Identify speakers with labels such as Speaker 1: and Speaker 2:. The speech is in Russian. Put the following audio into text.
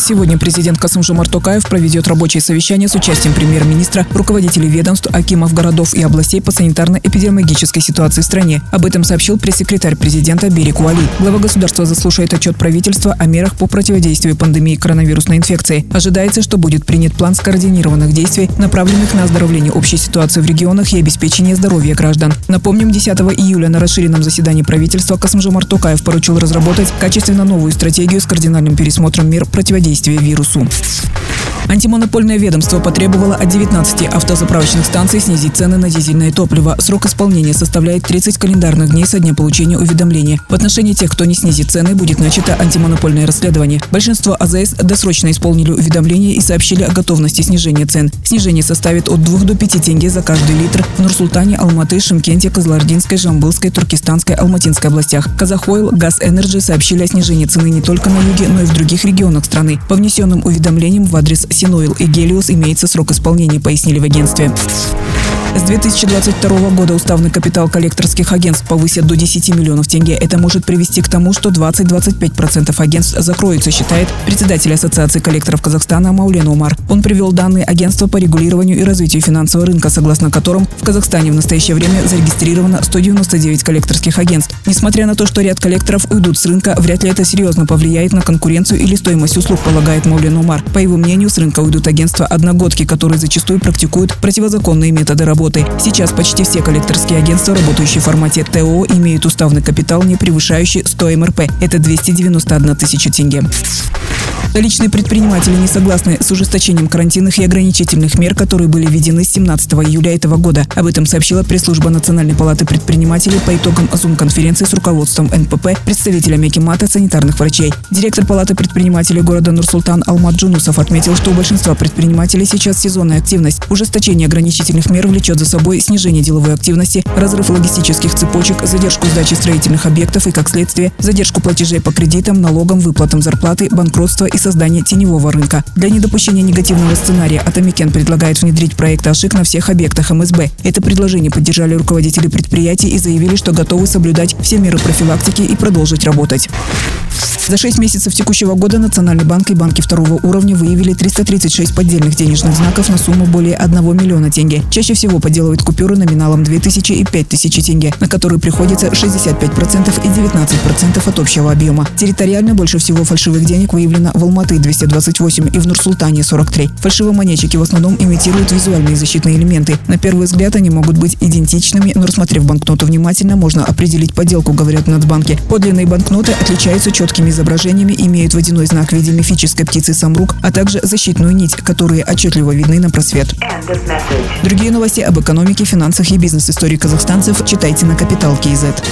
Speaker 1: Сегодня президент Касым-Жомар Токаев проведет рабочее совещание с участием премьер-министра, руководителей ведомств, акимов городов и областей по санитарно-эпидемиологической ситуации в стране. Об этом сообщил пресс-секретарь президента Берик Уали. Глава государства заслушает отчет правительства о мерах по противодействию пандемии коронавирусной инфекции. Ожидается, что будет принят план скоординированных действий, направленных на оздоровление общей ситуации в регионах и обеспечение здоровья граждан. Напомним, 10 июля на расширенном заседании правительства Касым-Жомарт Токаев поручил разработать качественно новую стратегию с кардинальным пересмотром мер противодействия противодействия вирусу. Антимонопольное ведомство потребовало от 19 автозаправочных станций снизить цены на дизельное топливо. Срок исполнения составляет 30 календарных дней со дня получения уведомления. В отношении тех, кто не снизит цены, будет начато антимонопольное расследование. Большинство АЗС досрочно исполнили уведомление и сообщили о готовности снижения цен. Снижение составит от 2 до 5 тенге за каждый литр в Нур-Султане, Алматы, Шымкенте, Кызылординской, Жамбылской, Туркестанской, Алматинской областях. Qazaq Oil, Gas Energy сообщили о снижении цены не только на юге, но и в других регионах страны. По внесенным уведомлениям в адрес Sinooil и Гелиос имеется срок исполнения, пояснили в агентстве. С 2022 года уставный капитал коллекторских агентств повысят до 10 миллионов тенге. Это может привести к тому, что 20-25% агентств закроются, считает председатель Ассоциации коллекторов Казахстана Маулен Умар. Он привел данные агентства по регулированию и развитию финансового рынка, согласно которым в Казахстане в настоящее время зарегистрировано 199 коллекторских агентств. Несмотря на то, что ряд коллекторов уйдут с рынка, вряд ли это серьезно повлияет на конкуренцию или стоимость услуг, полагает Маулен Умар. По его мнению, с рынка уйдут агентства одногодки, которые зачастую практикуют противозаконные методы работы работы. Сейчас почти все коллекторские агентства, работающие в формате ТО, имеют уставный капитал, не превышающий 100 МРП. Это 291 тысяча тенге. Столичные предприниматели не согласны с ужесточением карантинных и ограничительных мер, которые были введены с 17 июля этого года. Об этом сообщила пресс-служба Национальной палаты предпринимателей по итогам Зум-конференции с руководством НПП, представителями Акимата, санитарных врачей. Директор палаты предпринимателей города Нурсултан Алмат Джунусов отметил, что у большинства предпринимателей сейчас сезонная активность. Ужесточение ограничительных мер влечет за собой снижение деловой активности, разрыв логистических цепочек, задержку сдачи строительных объектов и, как следствие, задержку платежей по кредитам, налогам, выплатам зарплаты, банкротство и создание теневого рынка. Для недопущения негативного сценария Атамикен предлагает внедрить проект АШИК на всех объектах МСБ. Это предложение поддержали руководители предприятий и заявили, что готовы соблюдать все меры профилактики и продолжить работать. За 6 месяцев текущего года Национальный банк и банки второго уровня выявили 336 поддельных денежных знаков на сумму более 1 миллиона тенге. Чаще всего подделывают купюры номиналом 2000 и 5000 тенге, на которые приходится 65% и 19% от общего объема. Территориально больше всего фальшивых денег выявлено в Алматы 228 и в Нур-Султане 43. Фальшивомонетчики в основном имитируют визуальные защитные элементы. На первый взгляд они могут быть идентичными, но рассмотрев банкноту внимательно, можно определить подделку, говорят в Нацбанке. Подлинные банкноты отличаются четкими изображениями, имеют водяной знак в виде мифической птицы самрук, а также защитную нить, которые отчетливо видны на просвет. Другие новости об экономике, финансах и бизнес-истории казахстанцев читайте на Капитал Киезет.